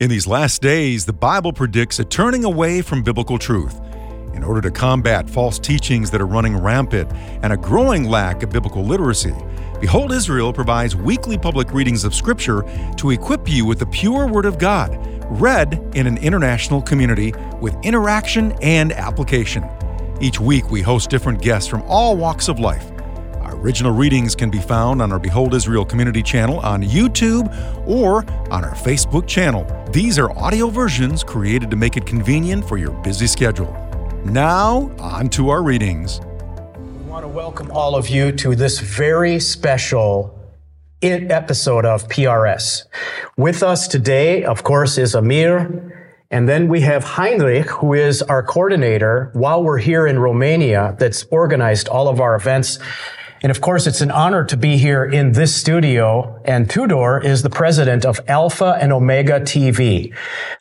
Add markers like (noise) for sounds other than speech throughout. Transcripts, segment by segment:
In these last days, the Bible predicts a turning away from biblical truth. In order to combat false teachings that are running rampant and a growing lack of biblical literacy, Behold Israel provides weekly public readings of Scripture to equip you with the pure Word of God, read in an international community with interaction and application. Each week, we host different guests from all walks of life. Original readings can be found on our Behold Israel community channel on YouTube or on our Facebook channel. These are audio versions created to make it convenient for your busy schedule. Now, on to our readings. We want to welcome all of you to this very special episode of PRS. With us today, of course, is Amir. And then we have Heinrich, who is our coordinator while we're here in Romania that's organized all of our events. And of course, it's an honor to be here in this studio. And Tudor is the president of Alpha and Omega TV.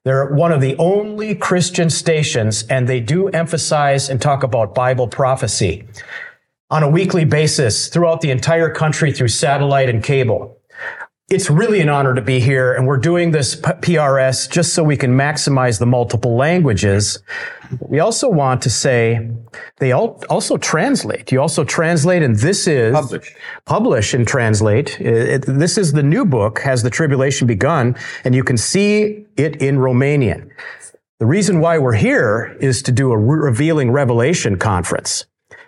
They're one of the only Christian stations, and they do emphasize and talk about Bible prophecy on a weekly basis throughout the entire country through satellite and cable it's really an honor to be here. And we're doing this PRS just so we can maximize the multiple languages. We also want to say they also translate. You also translate, and this is publish, publish and translate. Uh, it, this is the new book, Has the Tribulation Begun? And you can see it in Romanian. The reason why we're here is to do a revealing revelation conference.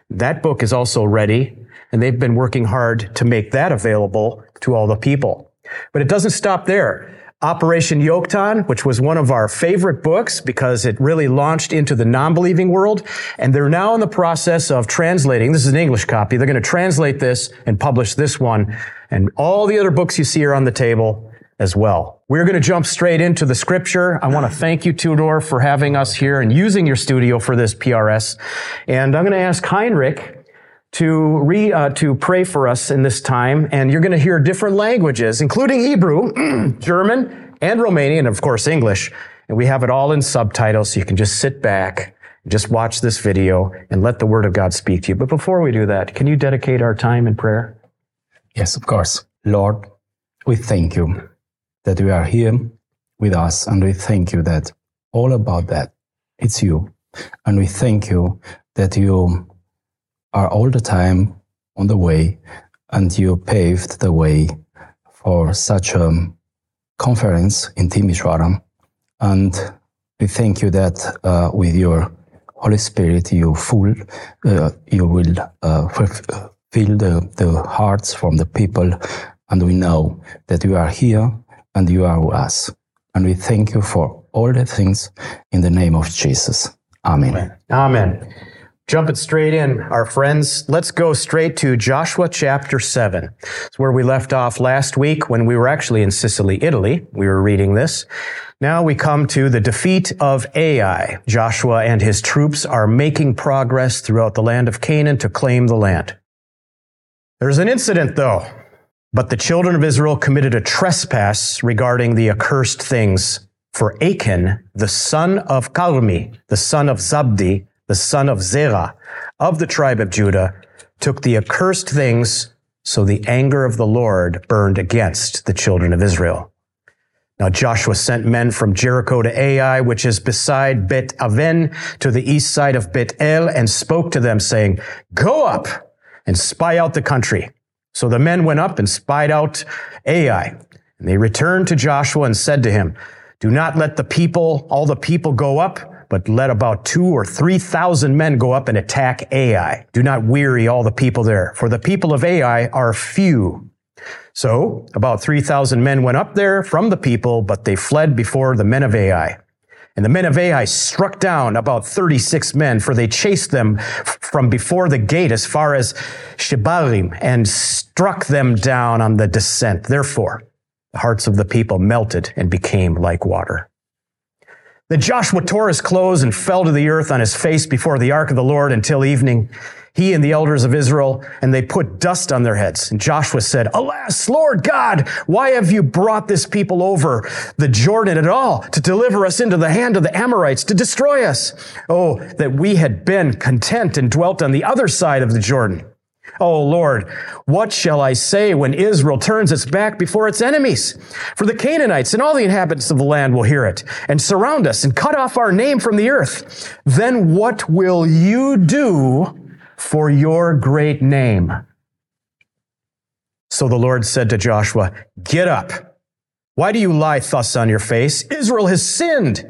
That book is also ready, and they've been working hard to make that available to all the people. But it doesn't stop there. Operation Yoktan, which was one of our favorite books because it really launched into the non-believing world. And they're now in the process of translating. This is an English copy. They're going to translate this and publish this one. And all the other books you see are on the table as well. We're going to jump straight into the scripture. I want to thank you, Tudor, for having us here and using your studio for this PRS. And I'm going to ask Heinrich to re, uh, to pray for us in this time, and you're going to hear different languages, including Hebrew, (clears throat) German, and Romanian, of course English. And we have it all in subtitles, so you can just sit back, just watch this video, and let the Word of God speak to you. But before we do that, can you dedicate our time in prayer? Yes, of course. Lord, we thank you that you are here with us, and we thank you that all about that, it's you. And we thank you that you are all the time on the way, and you paved the way for such a conference in Timisoara. And we thank you that uh, with your Holy Spirit, you full, uh, you will uh, fill the, the hearts from the people, and we know that you are here and you are with us. And we thank you for all the things in the name of Jesus. Amen. Amen. Amen. Jumping straight in, our friends, let's go straight to Joshua chapter 7. It's where we left off last week when we were actually in Sicily, Italy. We were reading this. Now we come to the defeat of Ai. Joshua and his troops are making progress throughout the land of Canaan to claim the land. There's an incident though, but the children of Israel committed a trespass regarding the accursed things. For Achan, the son of Carmi, the son of Zabdi, the son of Zerah of the tribe of Judah, took the accursed things, so the anger of the Lord burned against the children of Israel. Now Joshua sent men from Jericho to Ai, which is beside Bet Aven, to the east side of Bet El, and spoke to them, saying, Go up and spy out the country. So the men went up and spied out Ai. And they returned to Joshua and said to him, Do not let the people, all the people go up but let about two or three thousand men go up and attack Ai. Do not weary all the people there, for the people of Ai are few. So about 3,000 men went up there from the people, but they fled before the men of Ai. And the men of Ai struck down about 36 men, for they chased them from before the gate as far as Shebarim and struck them down on the descent. Therefore, the hearts of the people melted and became like water. Then Joshua tore his clothes and fell to the earth on his face before the ark of the Lord until evening. He and the elders of Israel, and they put dust on their heads. And Joshua said, Alas, Lord God, why have you brought this people over the Jordan at all to deliver us into the hand of the Amorites to destroy us? Oh, that we had been content and dwelt on the other side of the Jordan. Oh Lord, what shall I say when Israel turns its back before its enemies? For the Canaanites and all the inhabitants of the land will hear it and surround us and cut off our name from the earth. Then what will you do for your great name? So the Lord said to Joshua, Get up. Why do you lie thus on your face? Israel has sinned,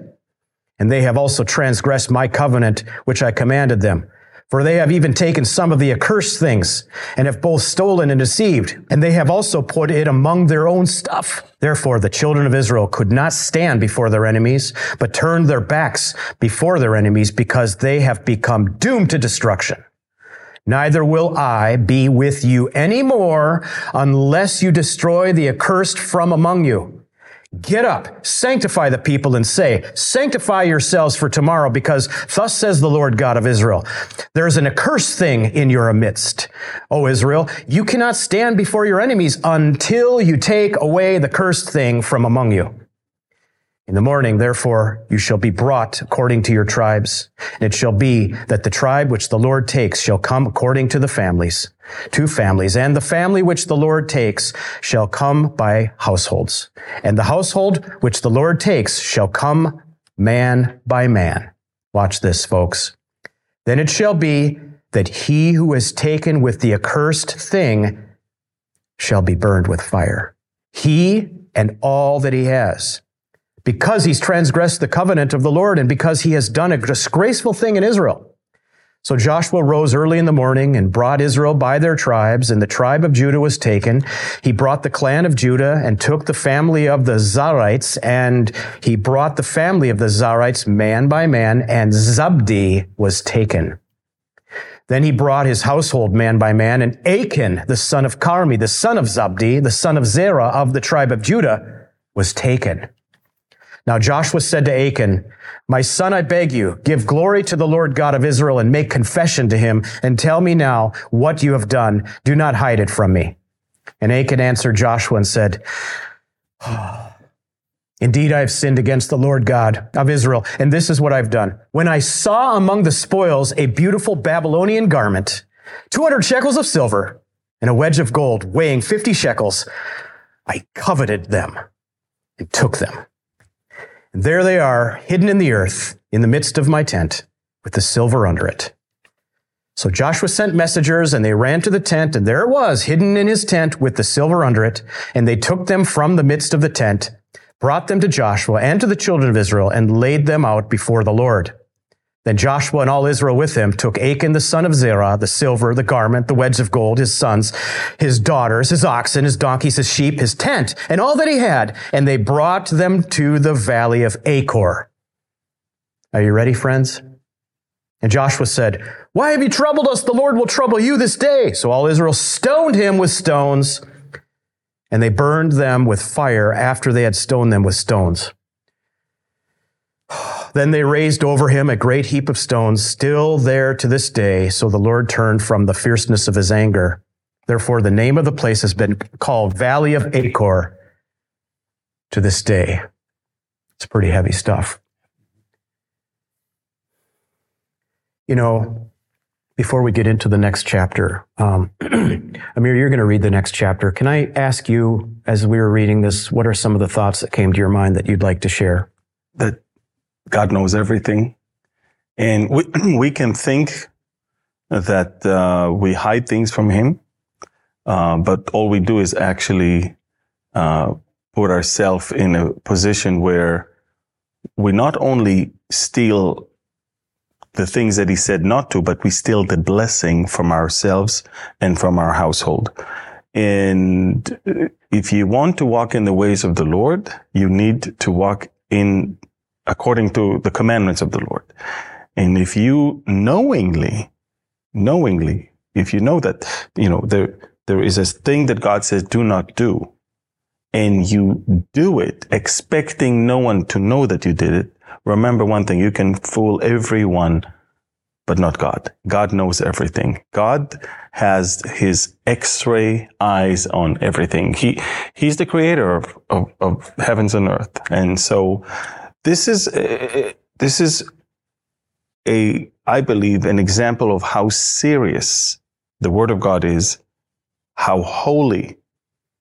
and they have also transgressed my covenant, which I commanded them. For they have even taken some of the accursed things, and have both stolen and deceived, and they have also put it among their own stuff. Therefore, the children of Israel could not stand before their enemies, but turned their backs before their enemies, because they have become doomed to destruction. Neither will I be with you anymore unless you destroy the accursed from among you. Get up, sanctify the people and say, sanctify yourselves for tomorrow because thus says the Lord God of Israel, there is an accursed thing in your midst. O Israel, you cannot stand before your enemies until you take away the cursed thing from among you. In the morning, therefore, you shall be brought according to your tribes. And it shall be that the tribe which the Lord takes shall come according to the families, two families, and the family which the Lord takes shall come by households. And the household which the Lord takes shall come man by man. Watch this, folks. Then it shall be that he who is taken with the accursed thing shall be burned with fire. He and all that he has because he's transgressed the covenant of the Lord and because he has done a disgraceful thing in Israel. So Joshua rose early in the morning and brought Israel by their tribes, and the tribe of Judah was taken. He brought the clan of Judah and took the family of the Zarhites, and he brought the family of the Zarhites man by man, and Zabdi was taken. Then he brought his household man by man, and Achan, the son of Carmi, the son of Zabdi, the son of Zerah of the tribe of Judah, was taken. Now Joshua said to Achan, My son, I beg you, give glory to the Lord God of Israel and make confession to him and tell me now what you have done. Do not hide it from me. And Achan answered Joshua and said, (sighs) Indeed, I have sinned against the Lord God of Israel, and this is what I've done. When I saw among the spoils a beautiful Babylonian garment, 200 shekels of silver, and a wedge of gold weighing 50 shekels, I coveted them and took them. And there they are, hidden in the earth, in the midst of my tent, with the silver under it. So Joshua sent messengers, and they ran to the tent, and there it was, hidden in his tent, with the silver under it. And they took them from the midst of the tent, brought them to Joshua and to the children of Israel, and laid them out before the Lord. Then Joshua and all Israel with him took Achan the son of Zerah, the silver, the garment, the wedge of gold, his sons, his daughters, his oxen, his donkeys, his sheep, his tent, and all that he had, and they brought them to the valley of Achor. Are you ready, friends? And Joshua said, Why have you troubled us? The Lord will trouble you this day. So all Israel stoned him with stones, and they burned them with fire after they had stoned them with stones. (sighs) Then they raised over him a great heap of stones, still there to this day. So the Lord turned from the fierceness of his anger. Therefore, the name of the place has been called Valley of Achor to this day. It's pretty heavy stuff. You know, before we get into the next chapter, um, (clears throat) Amir, you're going to read the next chapter. Can I ask you, as we were reading this, what are some of the thoughts that came to your mind that you'd like to share? That God knows everything. And we, (clears throat) we can think that uh, we hide things from Him, uh, but all we do is actually uh, put ourselves in a position where we not only steal the things that He said not to, but we steal the blessing from ourselves and from our household. And if you want to walk in the ways of the Lord, you need to walk in according to the commandments of the Lord. And if you knowingly, knowingly, if you know that, you know, there, there is a thing that God says, do not do, and you do it expecting no one to know that you did it, remember one thing, you can fool everyone, but not God. God knows everything. God has his x-ray eyes on everything. He, he's the creator of, of, of heavens and earth. And so, this is this is a I believe an example of how serious the word of God is, how holy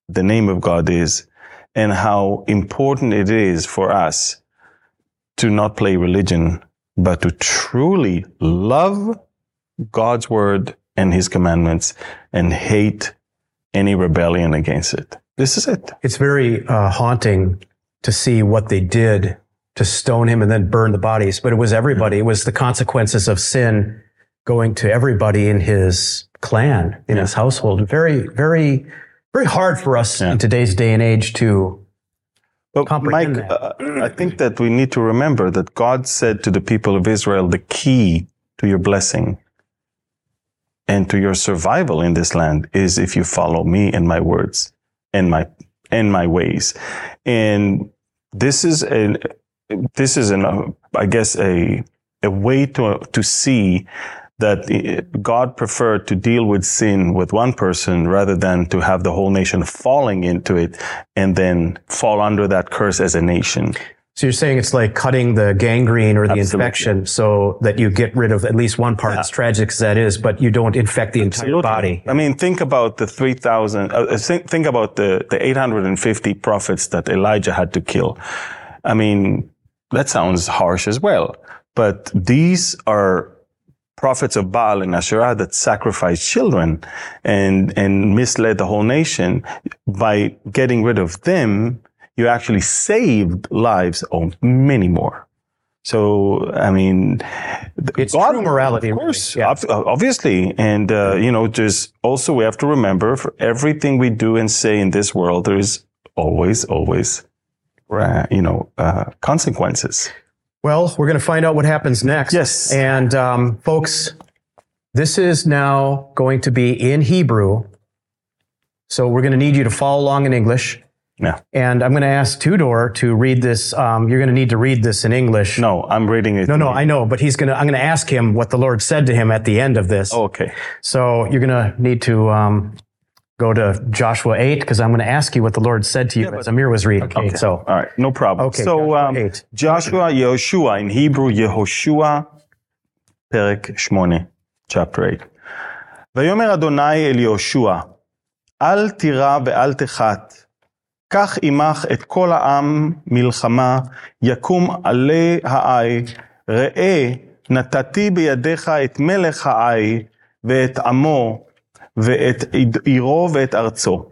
the name of God is, and how important it is for us to not play religion, but to truly love God's word and his commandments and hate any rebellion against it. This is it. It's very uh, haunting to see what they did to stone him and then burn the bodies. But it was everybody. It was the consequences of sin going to everybody in his clan, in his household. Very, very, very hard for us Yeah. in today's day and age to But comprehend Mike, uh, I think that we need to remember that God said to the people of Israel, the key to your blessing and to your survival in this land is if you follow me and my words and my and my ways. And this is an this is an uh, I guess a a way to to see that uh, God preferred to deal with sin with one person rather than to have the whole nation falling into it and then fall under that curse as a nation. So you're saying it's like cutting the gangrene or the Absolutely. infection so that you get rid of at least one part, as tragic as that is, but you don't infect the entire Absolutely. body. I mean, think about the 3,000, uh, think, think about the, the 850 prophets that Elijah had to kill. I mean, that sounds harsh as well, but these are prophets of Baal and Asherah that sacrificed children and, and misled the whole nation. By getting rid of them, you actually saved lives of many more. So, I mean, It's true morality, Of really. course, Yeah. obviously. And, uh, you know, just also we have to remember for everything we do and say in this world, there is always, always, uh, you know, uh, consequences. Well, we're going to find out what happens next. Yes. And um, folks, this is now going to be in Hebrew. So we're going to need you to follow along in English. Yeah. And I'm going to ask Tudor to read this. Um, you're going to need to read this in English. No, I'm reading it. no, no, I know, but he's going to, I'm going to ask him what the Lord said to him at the end of this. Oh, okay. So you're going to need to um, go to Joshua 8 because I'm going to ask you what the Lord said to you as Amir was reading. Okay. So All right. No problem. Okay, so, Joshua um, eight. Joshua, Yehoshua, in Hebrew, Yehoshua, פרק 8, chapter 8. ויאמר אדוני אל יהושע, אל תירא ואל תחת, קח עמך את כל העם מלחמה, יקום עלי העי, ראה נתתי בידיך את מלך העי, ואת עמו, ואת עירו ואת ארצו.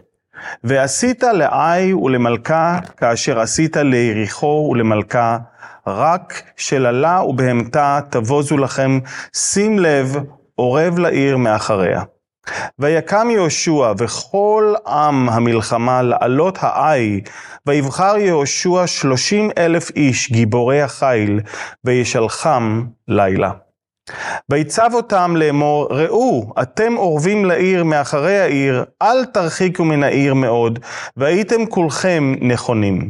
ועשית לעי ולמלכה כאשר עשית ליריחו ולמלכה, רק שללה ובהמתה תבוזו לכם, שים לב, עורב לעיר מאחריה. ויקם יהושע וכל עם המלחמה לעלות העי, ויבחר יהושע שלושים אלף איש גיבורי החיל, וישלחם לילה. ויצב אותם לאמור, ראו, אתם אורבים לעיר מאחרי העיר, אל תרחיקו מן העיר מאוד, והייתם כולכם נכונים.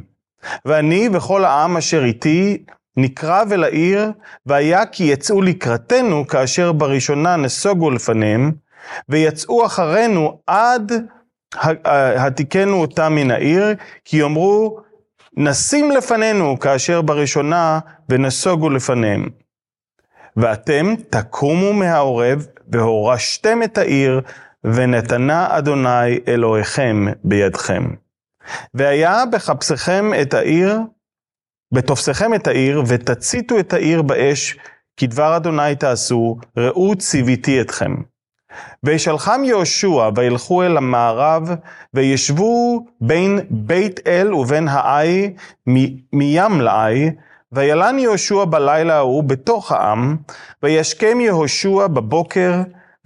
ואני וכל העם אשר איתי נקרב אל העיר, והיה כי יצאו לקראתנו כאשר בראשונה נסוגו לפניהם, ויצאו אחרינו עד התיקנו אותם מן העיר, כי יאמרו, נשים לפנינו כאשר בראשונה ונסוגו לפניהם. ואתם תקומו מהעורב, והורשתם את העיר, ונתנה אדוני אלוהיכם בידכם. והיה בחפשכם את העיר, בתופסכם את העיר, ותציתו את העיר באש, כי דבר אדוני תעשו, ראו ציוויתי אתכם. וישלחם יהושע וילכו אל המערב, וישבו בין בית אל ובין העי, מ- מים לעי, וילן יהושע בלילה ההוא בתוך העם, וישכם יהושע בבוקר,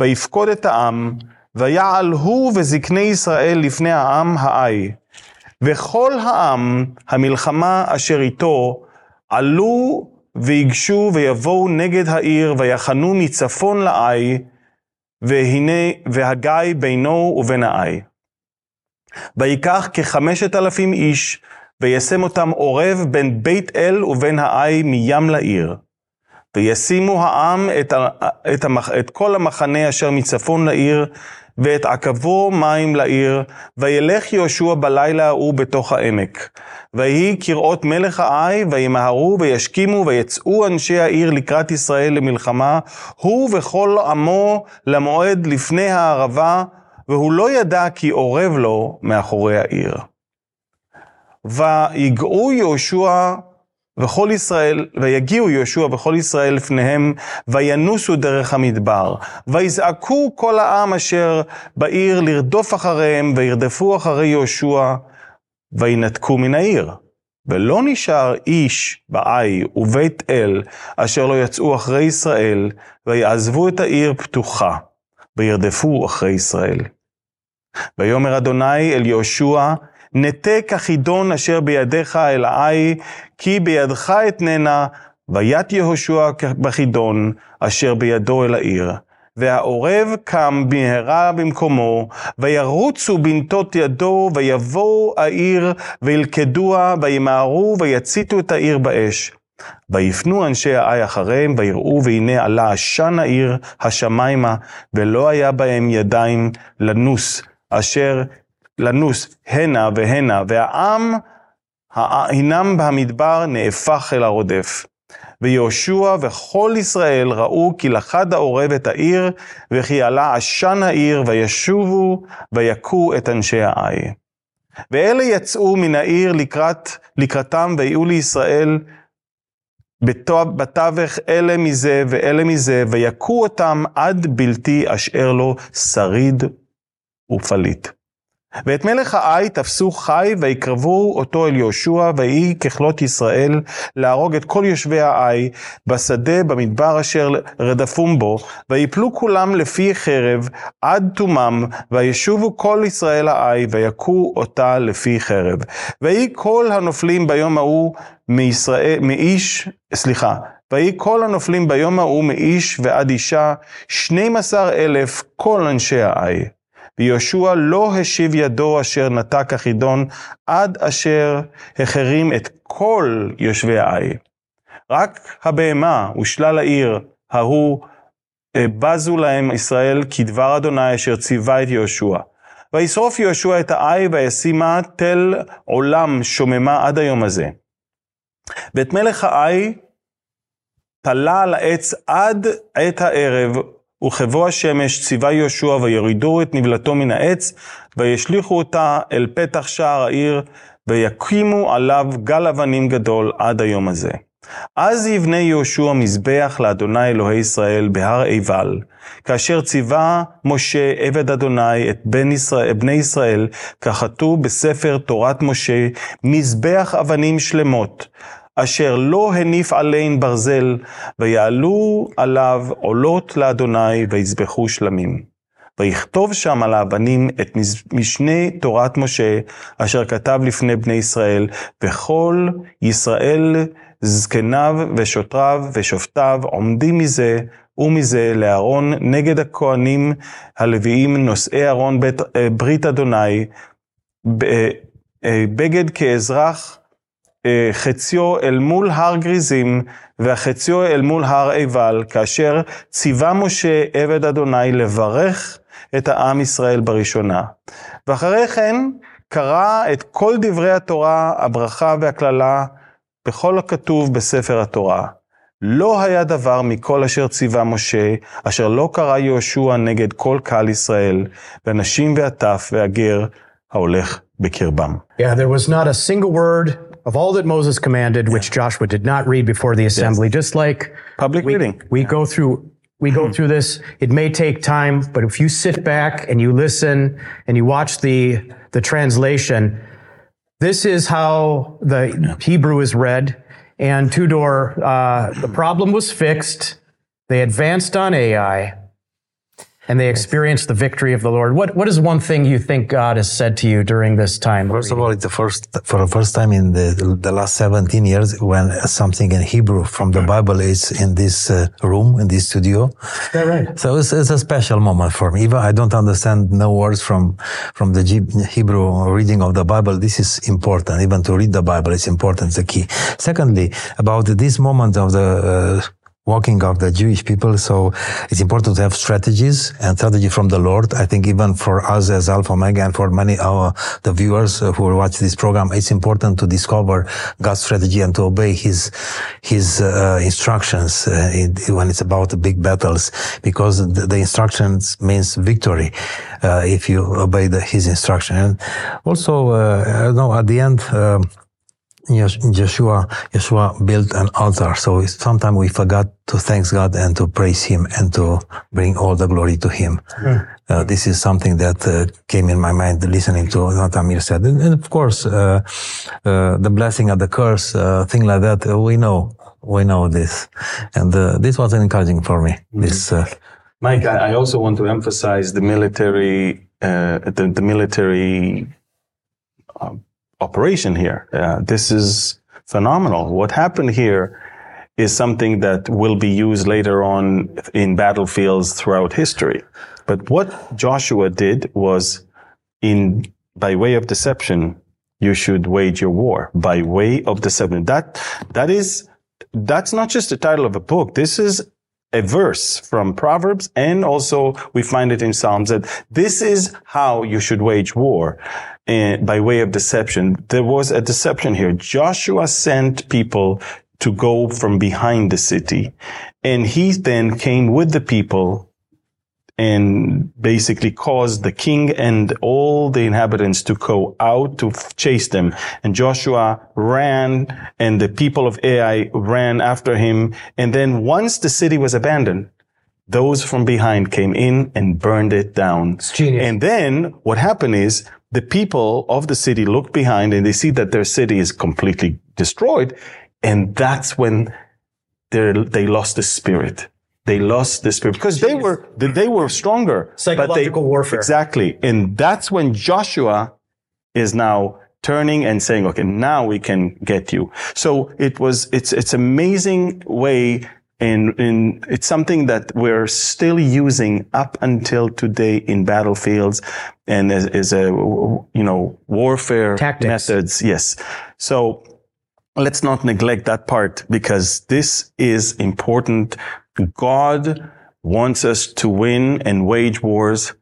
ויפקוד את העם, ויעל הוא וזקני ישראל לפני העם העי. וכל העם, המלחמה אשר איתו, עלו ויגשו ויבואו נגד העיר, ויחנו מצפון לעי, והנה, והגיא בינו ובין העי. ויקח כחמשת אלפים איש, וישם אותם עורב בין בית אל ובין העי מים לעיר. וישימו העם את, ה, את, המח, את כל המחנה אשר מצפון לעיר, ואת עכבו מים לעיר, וילך יהושע בלילה ההוא בתוך העמק. ויהי כראות מלך העי, וימהרו וישכימו, ויצאו אנשי העיר לקראת ישראל למלחמה, הוא וכל עמו למועד לפני הערבה, והוא לא ידע כי אורב לו מאחורי העיר. ויגעו יהושע וכל ישראל, ויגיעו יהושע וכל ישראל לפניהם, וינוסו דרך המדבר. ויזעקו כל העם אשר בעיר לרדוף אחריהם, וירדפו אחרי יהושע, וינתקו מן העיר. ולא נשאר איש בעי ובית אל, אשר לא יצאו אחרי ישראל, ויעזבו את העיר פתוחה, וירדפו אחרי ישראל. ויאמר אדוני אל יהושע, נתק החידון אשר בידיך אל העי, כי בידך אתננה, וית יהושע בחידון אשר בידו אל העיר. והעורב קם במהרה במקומו, וירוצו בנטות ידו, ויבואו העיר, וילכדוה, וימהרו, ויציתו את העיר באש. ויפנו אנשי העי אחריהם, ויראו, והנה עלה עשן העיר השמיימה, ולא היה בהם ידיים לנוס, אשר לנוס הנה והנה, והעם הנם במדבר נהפך אל הרודף. ויהושע וכל ישראל ראו כי לכד העורב את העיר, וכי עלה עשן העיר, וישובו ויכו את אנשי העי. ואלה יצאו מן העיר לקראת, לקראתם, ויהיו לישראל בתווך אלה מזה ואלה מזה, ויכו אותם עד בלתי אשאר לו שריד ופליט. ואת מלך העי תפסו חי ויקרבו אותו אל יהושע ויהי ככלות ישראל להרוג את כל יושבי העי בשדה במדבר אשר רדפום בו ויפלו כולם לפי חרב עד תומם וישובו כל ישראל העי ויכו אותה לפי חרב. ויהי כל הנופלים ביום ההוא מישראל, מאיש, סליחה, ויהי כל הנופלים ביום ההוא מאיש ועד אישה, שנים עשר אלף כל אנשי העי. ויהושע לא השיב ידו אשר נתק החידון, עד אשר החרים את כל יושבי העי. רק הבהמה ושלל העיר ההוא אה, בזו להם ישראל כדבר אדוני אשר ציווה את יהושע. וישרוף יהושע את העי וישימה תל עולם שוממה עד היום הזה. ואת מלך העי תלה על העץ עד עת הערב וכבוא השמש ציווה יהושע ויורידו את נבלתו מן העץ, וישליכו אותה אל פתח שער העיר, ויקימו עליו גל אבנים גדול עד היום הזה. אז יבנה יהושע מזבח לאדוני אלוהי ישראל בהר עיבל, כאשר ציווה משה עבד אדוני את בן ישראל, בני ישראל, ככתוב בספר תורת משה, מזבח אבנים שלמות, אשר לא הניף עליהן ברזל, ויעלו עליו עולות לאדוני, ויזבחו שלמים. ויכתוב שם על האבנים את משנה תורת משה, אשר כתב לפני בני ישראל, וכל ישראל זקניו ושוטריו ושופטיו עומדים מזה ומזה לאהרון נגד הכהנים הלוויים נושאי בית, אה, ברית אדוני, אה, בגד כאזרח אה, חציו אל מול הר גריזים, והחציו אל מול הר עיבל, כאשר ציווה משה עבד אדוני לברך את העם ישראל בראשונה. ואחרי כן קרא את כל דברי התורה, הברכה והקללה, בכל הכתוב בספר התורה. לא היה דבר מכל אשר ציווה משה, אשר לא קרא יהושע נגד כל קהל ישראל, ונשים והטף והגר ההולך בקרבם. Yeah, there was not a single word of all that Moses commanded, which Joshua did not read before the assembly, just like Public we, reading. we go through we go through this. It may take time, but if you sit back and you listen and you watch the the translation, this is how the Hebrew is read. And Tudor, uh, the problem was fixed. They advanced on Ai and they experienced the victory of the Lord. What what is one thing you think God has said to you during this time? First of all, it's the first for the first time in the the last 17 years when something in Hebrew from the Bible is in this uh, room in this studio. Is that right? So it's, it's a special moment for me. Even I don't understand no words from from the Hebrew reading of the Bible. This is important. Even to read the Bible is important. It's the key. Secondly, about this moment of the uh, walking of the Jewish people. So it's important to have strategies and strategy from the Lord. I think even for us as Alpha Omega and for many our the viewers who watch this program, it's important to discover God's strategy and to obey His His uh, instructions uh, it, when it's about the big battles, because the, the instructions means victory uh, if you obey the, His instruction. And also, uh, no, at the end. Um, Joshua, Joshua built an altar. So sometimes we forgot to thank God and to praise Him and to bring all the glory to Him. Mm. Uh, this is something that uh, came in my mind listening to what Amir said. And, and of course, uh, uh the blessing and the curse, uh, thing like that, uh, we know, we know this. And this was encouraging for me. Mm. This, Mike, I also want to emphasize the military, the, the military um, operation here. Uh, this is phenomenal. What happened here is something that will be used later on in battlefields throughout history. But what Joshua did was in, by way of deception, you should wage your war by way of deception. That, that is, that's not just the title of a book. This is a verse from Proverbs and also we find it in Psalms that this is how you should wage war and by way of deception. There was a deception here. Joshua sent people to go from behind the city and he then came with the people and basically caused the king and all the inhabitants to go out to chase them. And Joshua ran and the people of Ai ran after him. And then once the city was abandoned, those from behind came in and burned it down. Genius. And then what happened is the people of the city look behind and they see that their city is completely destroyed. And that's when they lost the spirit. They lost the spirit because they were, they were stronger. Psychological they, warfare. Exactly. And that's when Joshua is now turning and saying, okay, now we can get you. So it was, it's, it's amazing way and, and it's something that we're still using up until today in battlefields and as, as a, you know, warfare Tactics. methods. Yes. So let's not neglect that part because this is important. God wants us to win and wage wars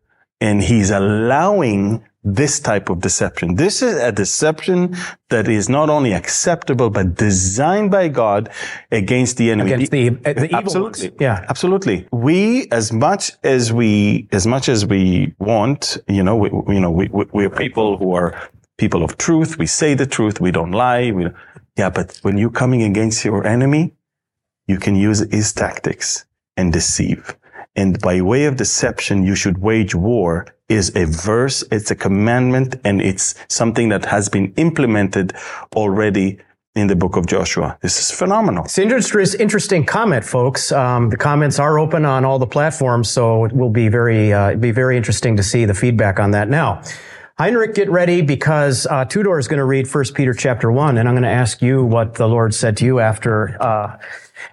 and he's allowing this type of deception. This is a deception that is not only acceptable, but designed by God against the enemy. Against the, uh, the evil absolutely. Ones. Yeah. Absolutely. We, as much as we, as much as we want, you know, we, you know, we, we, are people who are people of truth. We say the truth. We don't lie. We, yeah. But when you're coming against your enemy, you can use his tactics and deceive. And by way of deception, you should wage war is a verse, it's a commandment, and it's something that has been implemented already in the book of Joshua. This is phenomenal. It's an interesting comment, folks. Um, the comments are open on all the platforms, so it will be very, uh, be very interesting to see the feedback on that. Now, Heinrich, get ready because uh, Tudor is going to read First Peter chapter one, and I'm going to ask you what the Lord said to you after uh,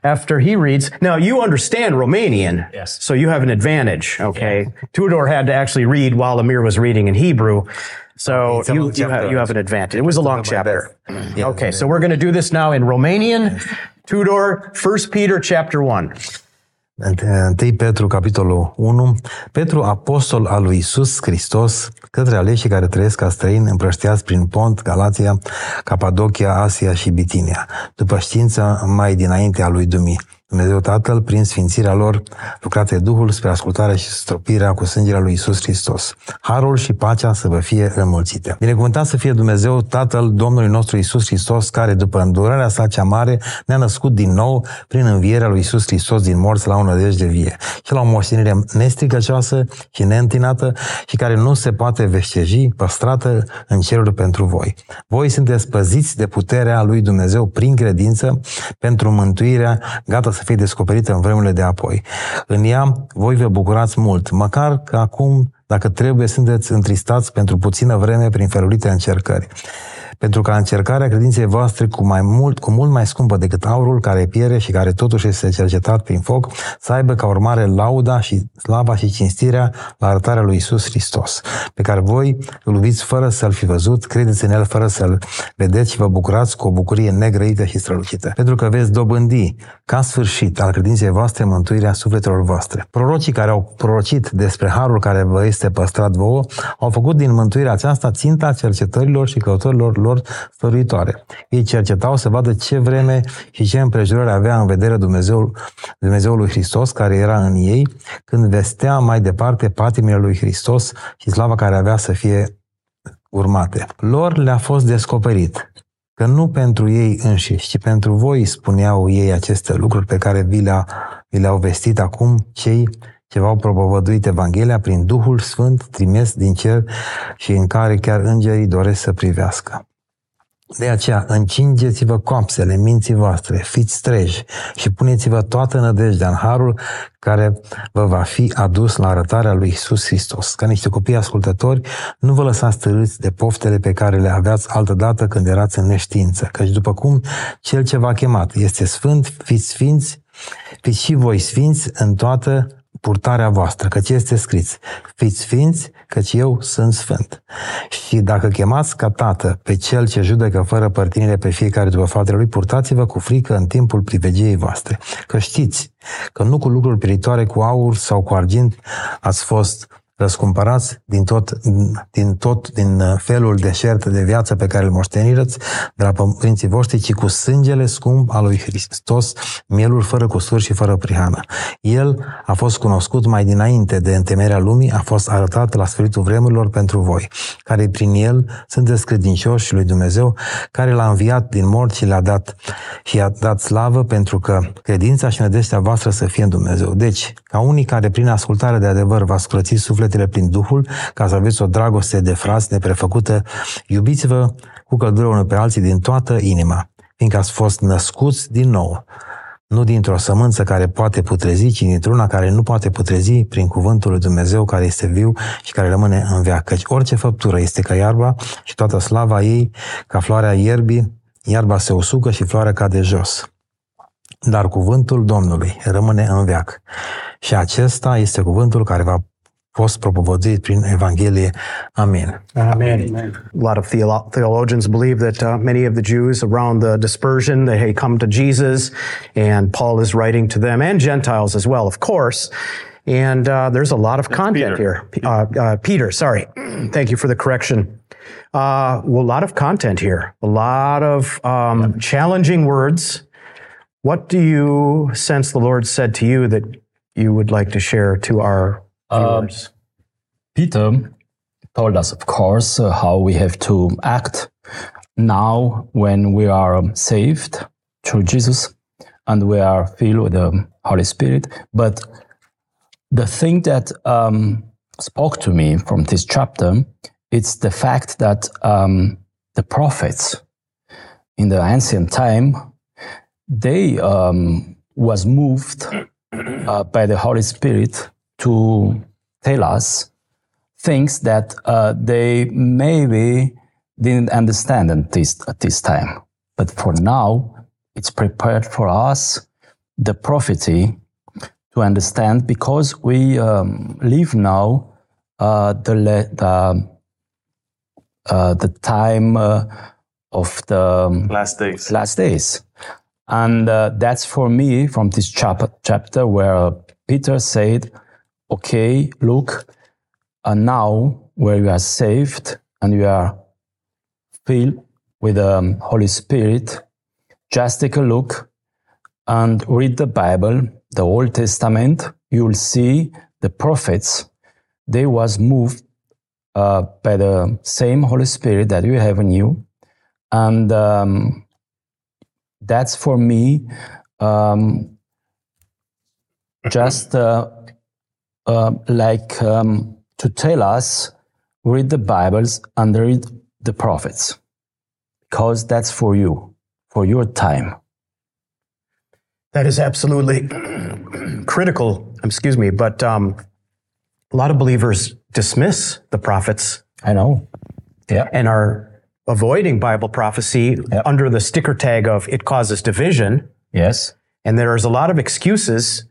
after he reads. Now, you understand Romanian. Yes. So you have an advantage, okay? Yeah. Tudor had to actually read while Amir was reading in Hebrew. So you, you, have, you have an advantage. It was a long chapter. Okay, so we're going to do this now in Romanian. Tudor, First Peter chapter 1. 1 Petru, capitolul 1, Petru, apostol al lui Isus Hristos, către aleșii care trăiesc ca străini împrăștiați prin Pont, Galația, Capadocia, Asia și Bitinia, după știința mai dinainte a lui Dumii Dumnezeu Tatăl, prin sfințirea lor, lucrate Duhul spre ascultarea și stropirea cu sângele lui Isus Hristos. Harul și pacea să vă fie înmulțite. Binecuvântat să fie Dumnezeu Tatăl Domnului nostru Isus Hristos, care după îndurarea sa cea mare ne-a născut din nou prin învierea lui Isus Hristos din morți la o nădejde vie și la o moștenire nestricăcioasă și neîntinată și care nu se poate veșteji, păstrată în cerul pentru voi. Voi sunteți păziți de puterea lui Dumnezeu prin credință pentru mântuirea gata să să fie descoperită în vremurile de apoi. În ea voi vă bucurați mult, măcar că acum, dacă trebuie, sunteți întristați pentru puțină vreme prin felurite încercări pentru ca încercarea credinței voastre cu, mai mult, cu mult mai scumpă decât aurul care piere și care totuși este cercetat prin foc, să aibă ca urmare lauda și slava și cinstirea la arătarea lui Isus Hristos, pe care voi îl iubiți fără să-l fi văzut, credeți în el fără să-l vedeți și vă bucurați cu o bucurie negrăită și strălucită. Pentru că veți dobândi ca sfârșit al credinței voastre mântuirea sufletelor voastre. Prorocii care au prorocit despre harul care vă este păstrat vouă au făcut din mântuirea aceasta ținta cercetărilor și căutărilor lor stăruitoare. Ei cercetau să vadă ce vreme și ce împrejurări avea în vedere Dumnezeul, Dumnezeul lui Hristos care era în ei când vestea mai departe patimile lui Hristos și slava care avea să fie urmate. Lor le-a fost descoperit că nu pentru ei înșiși, ci pentru voi spuneau ei aceste lucruri pe care vi, le vi le-au vestit acum cei ce v-au propovăduit Evanghelia prin Duhul Sfânt trimis din cer și în care chiar îngerii doresc să privească. De aceea, încingeți-vă coapsele minții voastre, fiți treji și puneți-vă toată nădejdea în harul care vă va fi adus la arătarea lui Isus Hristos. Ca niște copii ascultători, nu vă lăsați târâți de poftele pe care le aveați altădată când erați în neștiință, căci după cum Cel ce v-a chemat este sfânt, fiți sfinți, fiți și voi sfinți în toată purtarea voastră, căci este scris, fiți sfinți, căci eu sunt sfânt. Și dacă chemați ca tată pe cel ce judecă fără părtinire pe fiecare după faptele lui, purtați-vă cu frică în timpul privegiei voastre. Că știți că nu cu lucruri piritoare, cu aur sau cu argint ați fost răscumpărați din tot, din tot, din uh, felul deșert de viață pe care îl moștenirăți de la părinții voștri, ci cu sângele scump al lui Hristos, mielul fără cusur și fără prihană. El a fost cunoscut mai dinainte de întemerea lumii, a fost arătat la sfârșitul vremurilor pentru voi, care prin el sunteți credincioși lui Dumnezeu, care l-a înviat din mort și l-a dat și a dat slavă pentru că credința și nădejdea voastră să fie în Dumnezeu. Deci, ca unii care prin ascultare de adevăr v-ați curățit suflet sufletele prin Duhul, ca să aveți o dragoste de frați neprefăcută, iubiți-vă cu căldură unul pe alții din toată inima, fiindcă ați fost născuți din nou, nu dintr-o sămânță care poate putrezi, ci dintr-una care nu poate putrezi prin cuvântul lui Dumnezeu care este viu și care rămâne în veac. Căci orice făptură este ca iarba și toată slava ei ca floarea ierbii, iarba se usucă și floarea cade jos. Dar cuvântul Domnului rămâne în veac. Și acesta este cuvântul care va fost propovăduit prin Evanghelie. Amen. Amen. Amen. A lot of theolo- theologians believe that uh, many of the Jews around the dispersion, they had come to Jesus, and Paul is writing to them, and Gentiles as well, of course. And uh, there's a lot of content Peter. here. Uh, uh, Peter, sorry. (clears throat) Thank you for the correction. Uh, well, a lot of content here, a lot of um, challenging words. What do you sense the Lord said to you that you would like to share to our Uh, Peter told us, of course, uh, how we have to act now when we are um, saved through Jesus and we are filled with the Holy Spirit. But the thing that um, spoke to me from this chapter, it's the fact that um, the prophets in the ancient time, they um, was moved uh, by the Holy Spirit to tell us things that uh, they maybe didn't understand at this, at this time. But for now, it's prepared for us the prophecy to understand because we um, live now uh, the, the, uh, the time uh, of the Last days. last days. And uh, that's for me from this chap- chapter where Peter said, okay, look, and now where you are saved and you are filled with the um, Holy Spirit, just take a look and read the Bible, the Old Testament. You will see the prophets. They was moved uh, by the same Holy Spirit that you have in you, and um, that's for me um, just. Uh, uh, like um, to tell us read the Bibles and read the prophets because that's for you, for your time. That is absolutely (clears throat) critical, excuse me, but um, a lot of believers dismiss the prophets I know. Yeah. and are avoiding Bible prophecy Yeah. under the sticker tag of it causes division. Yes. And there's a lot of excuses.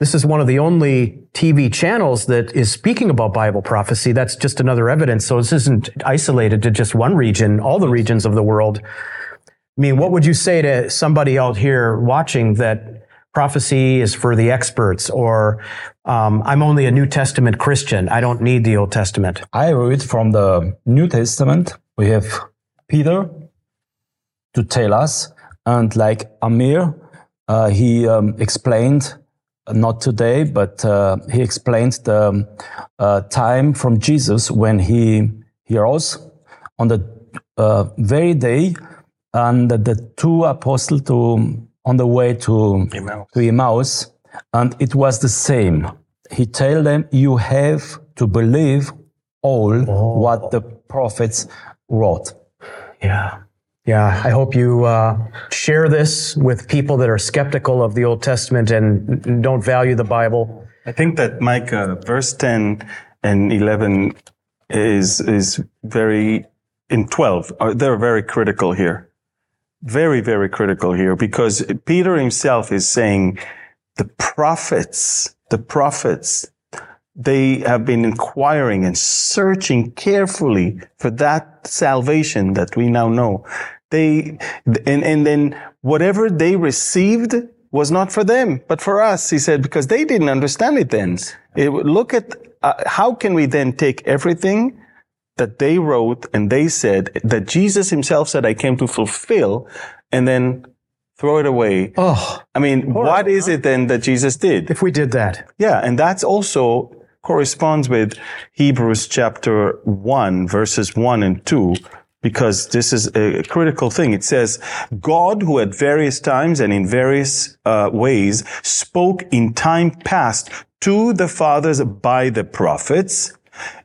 This is one of the only TV channels that is speaking about Bible prophecy. That's just another evidence. So this isn't isolated to just one region, all the regions of the world. I mean, what would you say to somebody out here watching that prophecy is for the experts or um, I'm only a New Testament Christian. I don't need the Old Testament. I read from the New Testament. We have Peter to tell us, and like Amir, uh, he um, explained, not today, but uh, he explained the uh, time from Jesus when he he rose on the uh, very day, and the two apostles to on the way to Emmaus. to Emmaus, and it was the same. He told them, "You have to believe all what the prophets wrote." Yeah. Yeah. I hope you uh, share this with people that are skeptical of the Old Testament and don't value the Bible. I think that Micah verse 10 and 11 is, is very, in 12, they're very critical here. Very, very critical here because Peter himself is saying the prophets, the prophets, they have been inquiring and searching carefully for that salvation that we now know. They, and, and then whatever they received was not for them, but for us, he said, because they didn't understand it then. It, look at, uh, how can we then take everything that they wrote and they said that Jesus himself said, I came to fulfill and then throw it away. Oh, I mean, what is it then that Jesus did? if we did that. Yeah, and that's also corresponds with Hebrews chapter 1, verses 1 and 2, because this is a critical thing. It says, God, who at various times and in various uh, ways spoke in time past to the fathers by the prophets,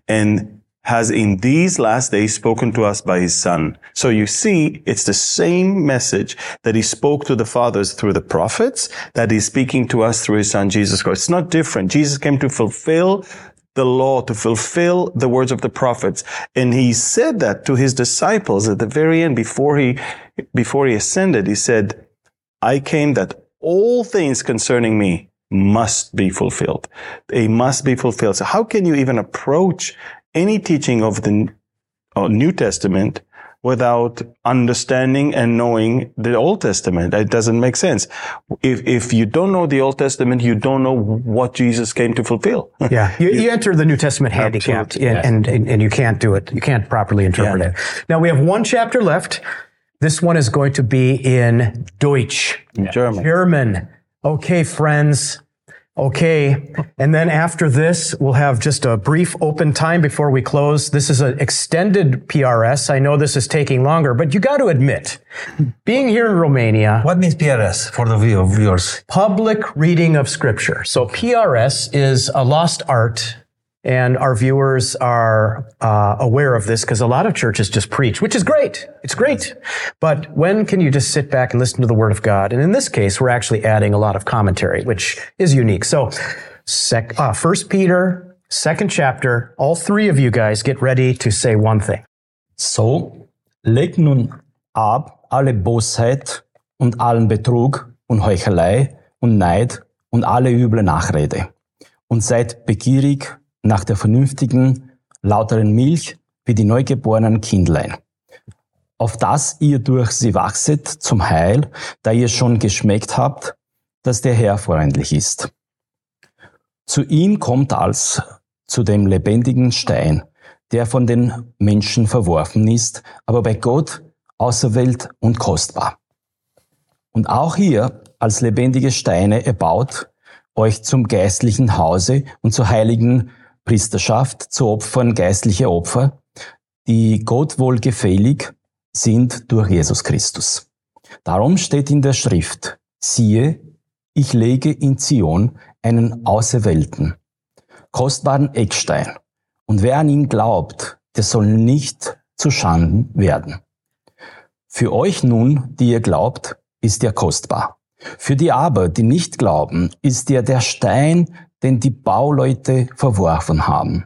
and has in these last days spoken to us by his son. So you see, it's the same message that he spoke to the fathers through the prophets that he's speaking to us through his son Jesus Christ. It's not different. Jesus came to fulfill the law, to fulfill the words of the prophets. And he said that to his disciples at the very end before he, before he ascended. He said, I came that all things concerning me must be fulfilled. They must be fulfilled. So how can you even approach any teaching of the uh, New Testament without understanding and knowing the Old Testament? It doesn't make sense. If, if you don't know the Old Testament, you don't know what Jesus came to fulfill. Yeah. (laughs) You, you enter the New Testament handicapped and, and, and, and you can't do it. You can't properly interpret Yeah. it. Now we have one chapter left. This one is going to be in Deutsch. German. German. Okay, friends. Okay. And then after this, we'll have just a brief open time before we close. This is an extended PRS. I know this is taking longer, but you got to admit, being here in Romania, What means PRS for the view of viewers? public reading of scripture. So PRS is a lost art. And our viewers are uh, aware of this because a lot of churches just preach, which is great. It's great. But when can you just sit back and listen to the word of God? And in this case, we're actually adding a lot of commentary, which is unique. So, sec- uh, First Peter, second chapter, all three of you guys get ready to say one thing. So, legt nun ab alle Bosheit und allen Betrug und Heuchelei und Neid und alle üble Nachrede und seid begierig nach der vernünftigen, lauteren Milch wie die neugeborenen Kindlein. Auf dass ihr durch sie wachset zum Heil, da ihr schon geschmeckt habt, dass der Herr freundlich ist. Zu ihm kommt als zu dem lebendigen Stein, der von den Menschen verworfen ist, aber bei Gott auserwählt und kostbar. Und auch ihr als lebendige Steine erbaut euch zum geistlichen Hause und zur heiligen Priesterschaft zu Opfern geistlicher Opfer, die Gott wohlgefällig sind durch Jesus Christus. Darum steht in der Schrift, siehe, ich lege in Zion einen Auserwählten, kostbaren Eckstein, und wer an ihn glaubt, der soll nicht zu Schanden werden. Für euch nun, die ihr glaubt, ist er kostbar. Für die aber, die nicht glauben, ist er der Stein, den die Bauleute verworfen haben.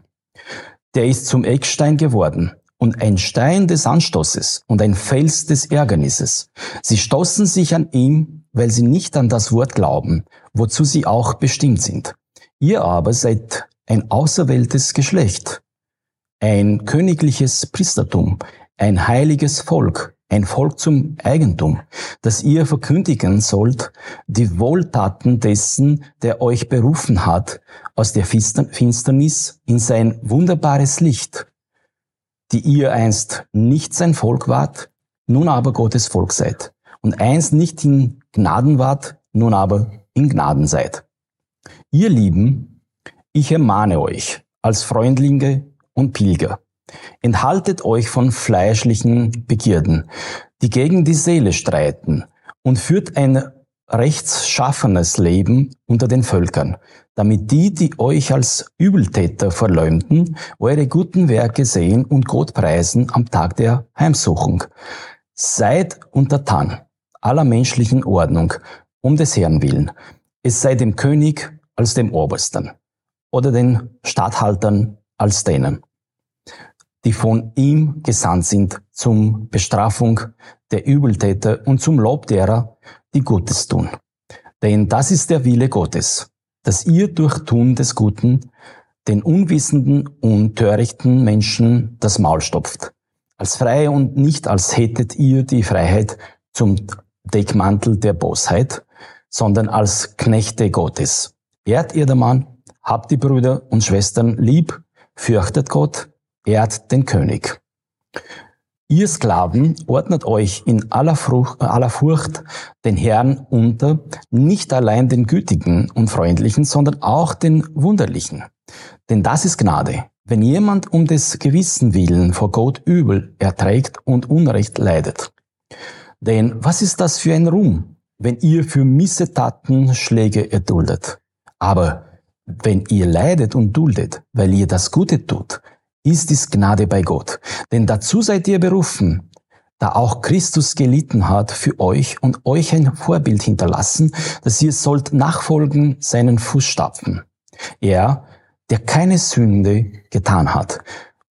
Der ist zum Eckstein geworden und ein Stein des Anstoßes und ein Fels des Ärgernisses. Sie stoßen sich an ihm, weil sie nicht an das Wort glauben, wozu sie auch bestimmt sind. Ihr aber seid ein auserwähltes Geschlecht, ein königliches Priestertum, ein heiliges Volk, ein Volk zum Eigentum, dass ihr verkündigen sollt die Wohltaten dessen, der euch berufen hat, aus der Finsternis in sein wunderbares Licht, die ihr einst nicht sein Volk wart, nun aber Gottes Volk seid, und einst nicht in Gnaden wart, nun aber in Gnaden seid. Ihr Lieben, ich ermahne euch als Freundlinge und Pilger, Enthaltet euch von fleischlichen Begierden, die gegen die Seele streiten, und führt ein rechtschaffenes Leben unter den Völkern, damit die, die euch als Übeltäter verleumden, eure guten Werke sehen und Gott preisen am Tag der Heimsuchung. Seid untertan aller menschlichen Ordnung um des Herrn willen. Es sei dem König als dem Obersten oder den Statthaltern als denen die von ihm gesandt sind zum Bestrafung der Übeltäter und zum Lob derer, die Gutes tun. Denn das ist der Wille Gottes, dass ihr durch Tun des Guten den unwissenden und törichten Menschen das Maul stopft. Als Freie und nicht als hättet ihr die Freiheit zum Deckmantel der Bosheit, sondern als Knechte Gottes. Ehrt ihr der Mann, habt die Brüder und Schwestern lieb, fürchtet Gott, ehrt den König. Ihr Sklaven ordnet euch in aller, Frucht, aller Furcht den Herrn unter, nicht allein den Gütigen und Freundlichen, sondern auch den Wunderlichen. Denn das ist Gnade. Wenn jemand um des Gewissen willen vor Gott übel erträgt und Unrecht leidet. Denn was ist das für ein Ruhm, wenn ihr für Missetaten Schläge erduldet? Aber wenn ihr leidet und duldet, weil ihr das Gute tut, ist dies Gnade bei Gott. Denn dazu seid ihr berufen, da auch Christus gelitten hat für euch und euch ein Vorbild hinterlassen, dass ihr sollt nachfolgen seinen Fußstapfen. Er, der keine Sünde getan hat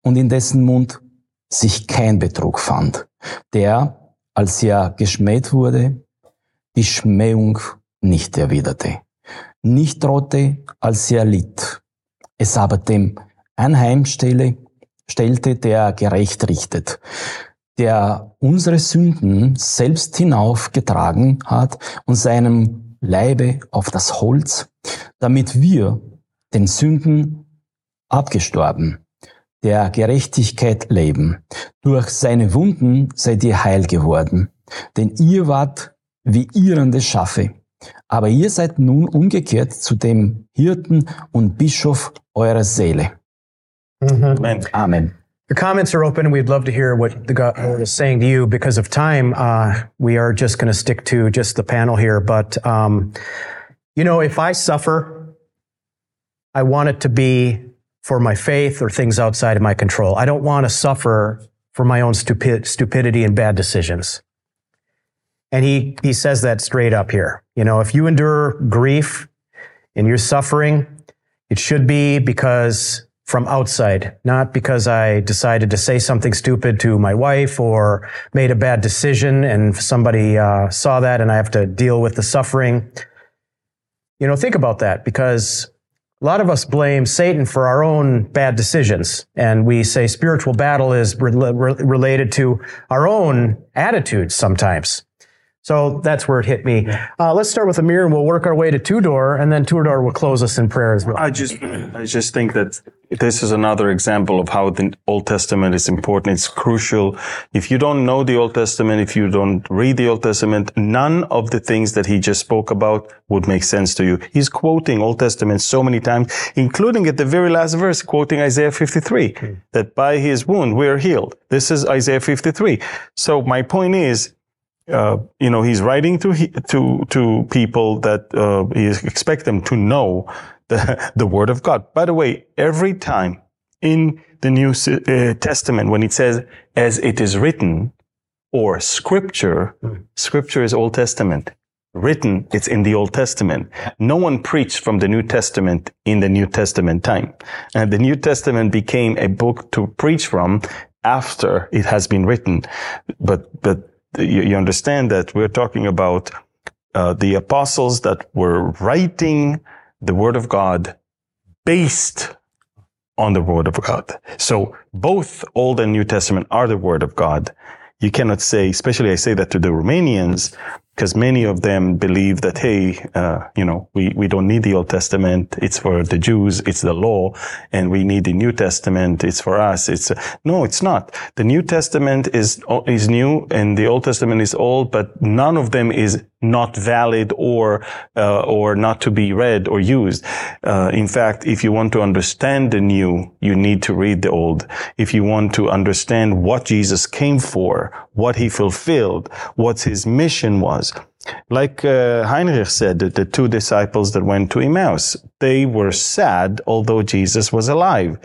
und in dessen Mund sich kein Betrug fand, der, als er geschmäht wurde, die Schmähung nicht erwiderte, nicht drohte, als er litt, es aber dem Anheimstelle stellte, der gerecht richtet, der unsere Sünden selbst hinaufgetragen hat und seinem Leibe auf das Holz, damit wir den Sünden abgestorben, der Gerechtigkeit leben. Durch seine Wunden seid ihr heil geworden, denn ihr wart wie irrende Schafe. Aber ihr seid nun umgekehrt zu dem Hirten und Bischof eurer Seele. Mm-hmm. Amen. Amen. The comments are open. We'd love to hear what the God Lord is saying to you. Because of time, uh, we are just going to stick to just the panel here. But, um, you know, if I suffer, I want it to be for my faith or things outside of my control. I don't want to suffer for my own stupid, stupidity and bad decisions. And he, he says that straight up here. You know, if you endure grief and you're suffering, it should be because from outside, not because I decided to say something stupid to my wife or made a bad decision and somebody uh, saw that and I have to deal with the suffering. You know, think about that because a lot of us blame Satan for our own bad decisions. And we say spiritual battle is re- re- related to our own attitudes sometimes. So that's where it hit me. Uh, let's start with Amir and we'll work our way to Tudor and then Tudor will close us in prayer as well. I just, I just think that this is another example of how the Old Testament is important. It's crucial. If you don't know the Old Testament, if you don't read the Old Testament, none of the things that he just spoke about would make sense to you. He's quoting Old Testament so many times, including at the very last verse, quoting Isaiah 53, that by his wound we are healed. This is Isaiah 53. So my point is, uh, you know, he's writing to he, to to people that uh, he expect them to know the (laughs) the word of God. By the way, every time in the New uh, Testament when it says "as it is written" or "scripture," scripture is Old Testament. Written, it's in the Old Testament. No one preached from the New Testament in the New Testament time. And the New Testament became a book to preach from after it has been written. But, but you, you understand that we're talking about uh, the apostles that were writing the word of God based on the word of God. So both Old and New Testament are the word of God. You cannot say, especially I say that to the Romanians, because many of them believe that, hey, uh, you know, we, we don't need the Old Testament. It's for the Jews. It's the law. And we need the New Testament. It's for us. It's, uh, no, it's not. The New Testament is, is new and the Old Testament is old, but none of them is not valid or, uh, or not to be read or used. Uh, in fact, if you want to understand the new, you need to read the old. If you want to understand what Jesus came for, what he fulfilled, what his mission was, like uh, Heinrich said, the two disciples that went to Emmaus, they were sad although Jesus was alive.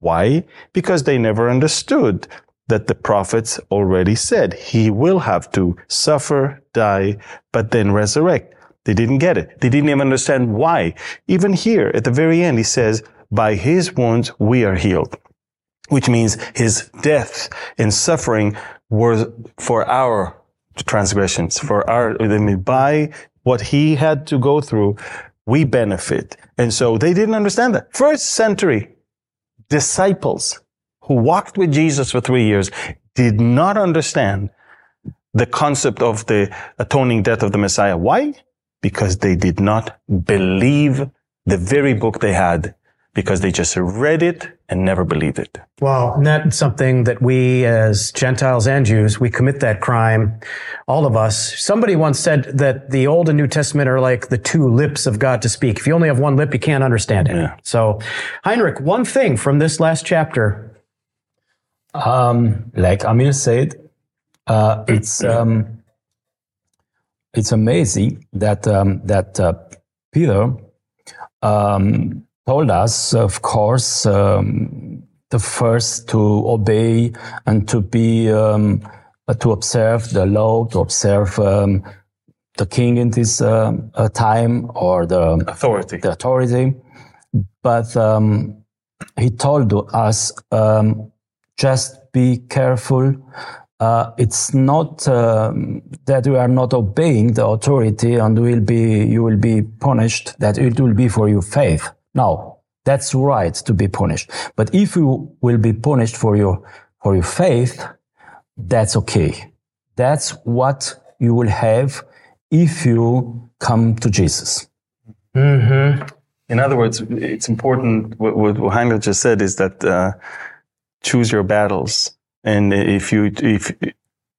Why? Because they never understood that the prophets already said he will have to suffer, die, but then resurrect. They didn't get it. They didn't even understand why. Even here at the very end, he says, by his wounds we are healed, which means his death and suffering were for our transgressions, for our, I mean, by what he had to go through, we benefit. And so they didn't understand that. First century disciples who walked with Jesus for three years did not understand the concept of the atoning death of the Messiah. Why? Because they did not believe the very book they had because they just read it and never believed it. Well, and that's something that we as Gentiles and Jews, we commit that crime, all of us. Somebody once said that the Old and New Testament are like the two lips of God to speak. If you only have one lip, you can't understand it. Yeah. So, Heinrich, one thing from this last chapter. Um, like Amir said, uh, it's (clears throat) um, it's amazing that um, that uh, Peter um, told us, of course, um, the first to obey and to be um, uh, to observe the law, to observe um, the king in this uh, uh, time or the Authority. the authority. But um, he told us um, just be careful. Uh, it's not um, that you are not obeying the authority and will be you will be punished. That it will be for your faith. No, that's right to be punished. But if you will be punished for your for your faith, that's okay. That's what you will have if you come to Jesus. In other words, it's important. What, what Heinrich just said is that uh, choose your battles, and if you if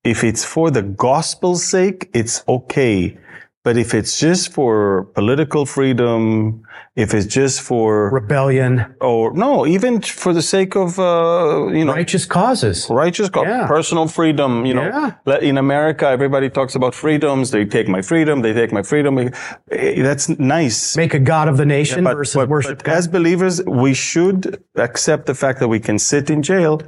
if it's for the gospel's sake, it's okay. But if it's just for political freedom, if it's just for Rebellion, or no, even for the sake of uh, you know righteous causes. righteous Yeah. personal freedom you know Yeah. In america everybody talks about freedoms they take my freedom they take my freedom Eh, that's nice Make a God of the nation but, versus but- worship but God. as believers we should accept the fact that we can sit in jail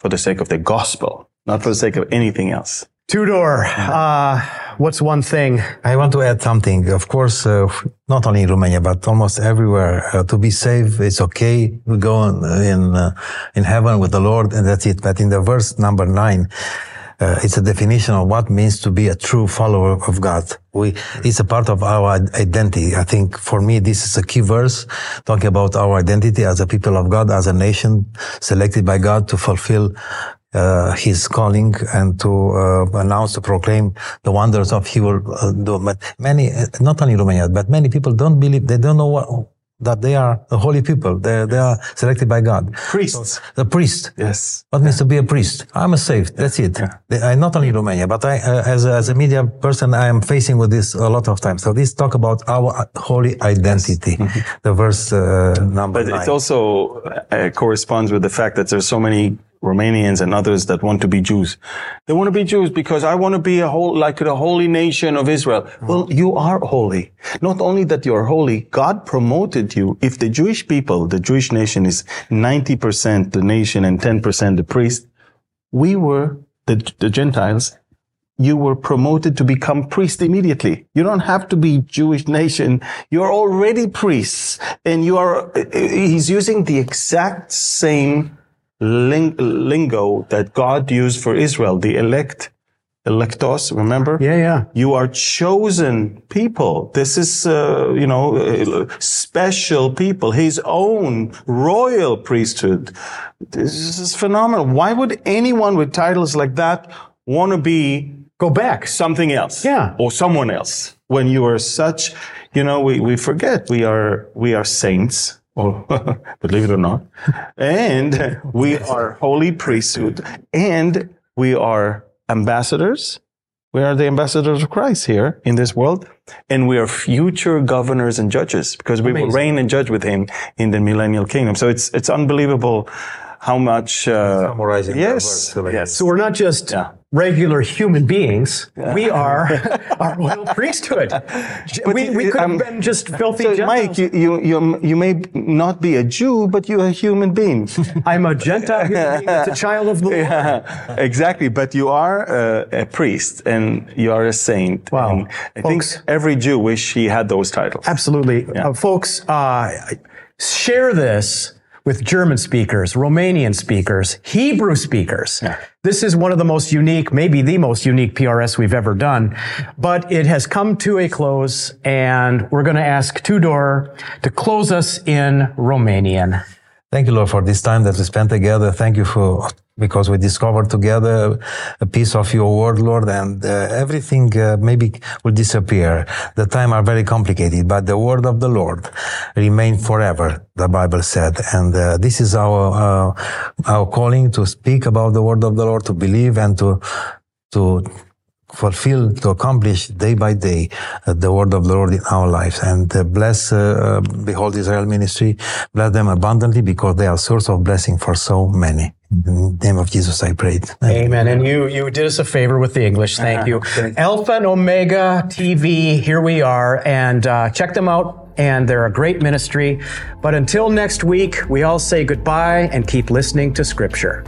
for the sake of the gospel not for the sake of anything else Tudor, uh, what's one thing? I want to add something. Of course, uh, not only in Romania, but almost everywhere. Uh, to be saved, it's okay. We go uh, in uh, in heaven with the Lord, and that's it. But in the verse number nine, uh, it's a definition of what means to be a true follower of God. We, it's a part of our identity. I think for me, this is a key verse talking about our identity as a people of God, as a nation selected by God to fulfill uh, his calling and to uh, announce, to proclaim the wonders of he will uh, do. But many, uh, not only Romania, but many people don't believe, they don't know what, that they are a holy people. They, they are selected by God. priests The priest. yes What means to be a priest? I'm a saved. That's it. They- I, not only Romania, but I, uh, as, a, as a media person, I am facing with this a lot of times. So this talk about our holy identity. The verse uh, number but nine. it also uh, corresponds with the fact that there's so many Romanians and others that want to be Jews. They want to be Jews because I want to be a whole, like the holy nation of Israel. Mm-hmm. Well, you are holy. Not only that you're holy, God promoted you. If the Jewish people, the Jewish nation is 90% the nation and 10% the priest, we were the, the Gentiles. You were promoted to become priest immediately. You don't have to be Jewish nation. You're already priests and you are, he's using the exact same ling- lingo that God used for Israel, the elect, electos, remember? Yeah, yeah. You are chosen people. This is, uh, you know, special people, his own royal priesthood. This is phenomenal. Why would anyone with titles like that want to be Go back. something else? Yeah. Or someone else? When you are such, you know, we, we forget we are, we are saints. Or (laughs) believe it or not. And we are holy priesthood and we are ambassadors. We are the ambassadors of Christ here in this world. And we are future governors and judges because we will reign and judge with him in the millennial kingdom. So it's, it's unbelievable how much, uh, Summarizing yes, verse, like- yes. So we're not just Yeah. regular human beings. We are (laughs) our royal priesthood. we we could have um, been just filthy So, Gentiles. Mike, you, you, you, you may not be a Jew, but you're a human being. (laughs) I'm a Gentile human being that's a child of the Lord. (laughs) Yeah, exactly. But you are a, a priest and you are a saint. Wow. And I think every Jew wish he had those titles. Absolutely. Uh, folks, uh, share this with German speakers, Romanian speakers, Hebrew speakers. This is one of the most unique, maybe the most unique PRS we've ever done, but it has come to a close and we're going to ask Tudor to close us in Romanian. Thank you, Lord, for this time that we spent together. Thank you for because we discovered together a piece of your word, Lord, and uh, everything uh, maybe will disappear. The time are very complicated, but the word of the Lord remain forever. The Bible said, and uh, this is our uh, our calling to speak about the word of the Lord, to believe and to to fulfill, to accomplish day by day uh, the word of the Lord in our lives. And uh, bless, uh, uh, Behold Israel ministry, bless them abundantly because they are source of blessing for so many. In the name of Jesus, I prayed. Amen. And you you did us a favor with the English. Thank you. Alpha and Omega TV. Here we are, and uh, check them out. And they're a great ministry. But until next week, we all say goodbye and keep listening to Scripture.